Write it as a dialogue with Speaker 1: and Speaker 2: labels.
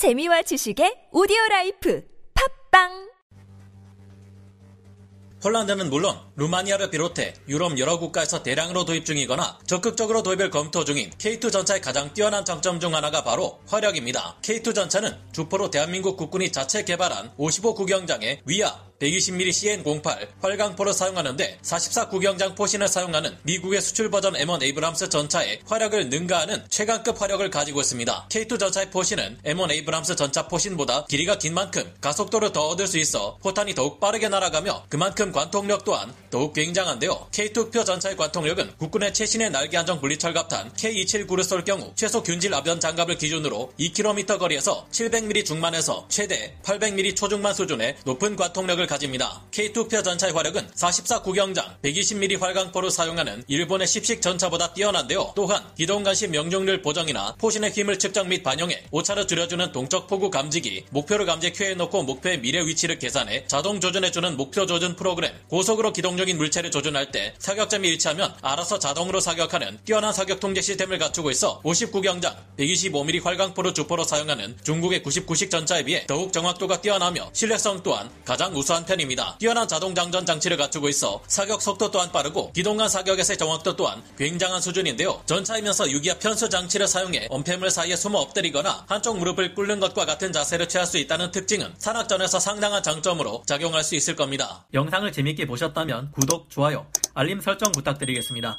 Speaker 1: 재미와 지식의 오디오 라이프 팟빵
Speaker 2: 폴란드는 물론 루마니아를 비롯해 유럽 여러 국가에서 대량으로 도입 중이거나 적극적으로 도입을 검토 중인 K2 전차의 가장 뛰어난 장점 중 하나가 바로 화력입니다. K2 전차는 주포로 대한민국 국군이 자체 개발한 55 구경장의 위아 120mm CN08 활강포를 사용하는데 44 구경장 포신을 사용하는 미국의 수출 버전 M1 에이브람스 전차의 화력을 능가하는 최강급 화력을 가지고 있습니다. K2 전차의 포신은 M1 에이브람스 전차 포신보다 길이가 긴 만큼 가속도를 더 얻을 수 있어 포탄이 더욱 빠르게 날아가며 그만큼 관통력 또한 더욱 굉장한데요. K2 흑표 전차의 관통력은 국군의 최신의 날개 안정 분리철 갑탄 K279를 쏠 경우 최소 균질 압연 장갑을 기준으로 2km 거리에서 700mm 중반에서 최대 800mm 초중반 수준의 높은 관통력을 가집니다. K2표 전차의 화력은 44 구경장 120mm 활강포를 사용하는 일본의 10식 전차보다 뛰어난데요. 또한 기동간시 명중률 보정이나 포신의 힘을 측정 및 반영해 오차를 줄여주는 동적 포구 감지기, 목표를 감지 큐에 놓고 목표의 미래 위치를 계산해 자동 조준해주는 목표 조준 프로그램, 고속으로 기동적인 물체를 조준할 때 사격점이 일치하면 알아서 자동으로 사격하는 뛰어난 사격 통제 시스템을 갖추고 있어 59경장 125mm 활강포를 주포로 사용하는 중국의 99식 전차에 비해 더욱 정확도가 뛰어나며 신뢰성 또한 가장 우수한 편입니다. 뛰어난 자동 장전 장치를 갖추고 있어 사격 속도 또한 빠르고 기동간 사격에서의 정확도 또한 굉장한 수준인데요. 전차이면서 유기압 편수 장치를 사용해 엄폐물 사이에 숨어 엎드리거나 한쪽 무릎을 꿇는 것과 같은 자세를 취할 수 있다는 특징은 산악전에서 상당한 장점으로 작용할 수 있을 겁니다.
Speaker 3: 영상을 재밌게 보셨다면 구독, 좋아요, 알림 설정 부탁드리겠습니다.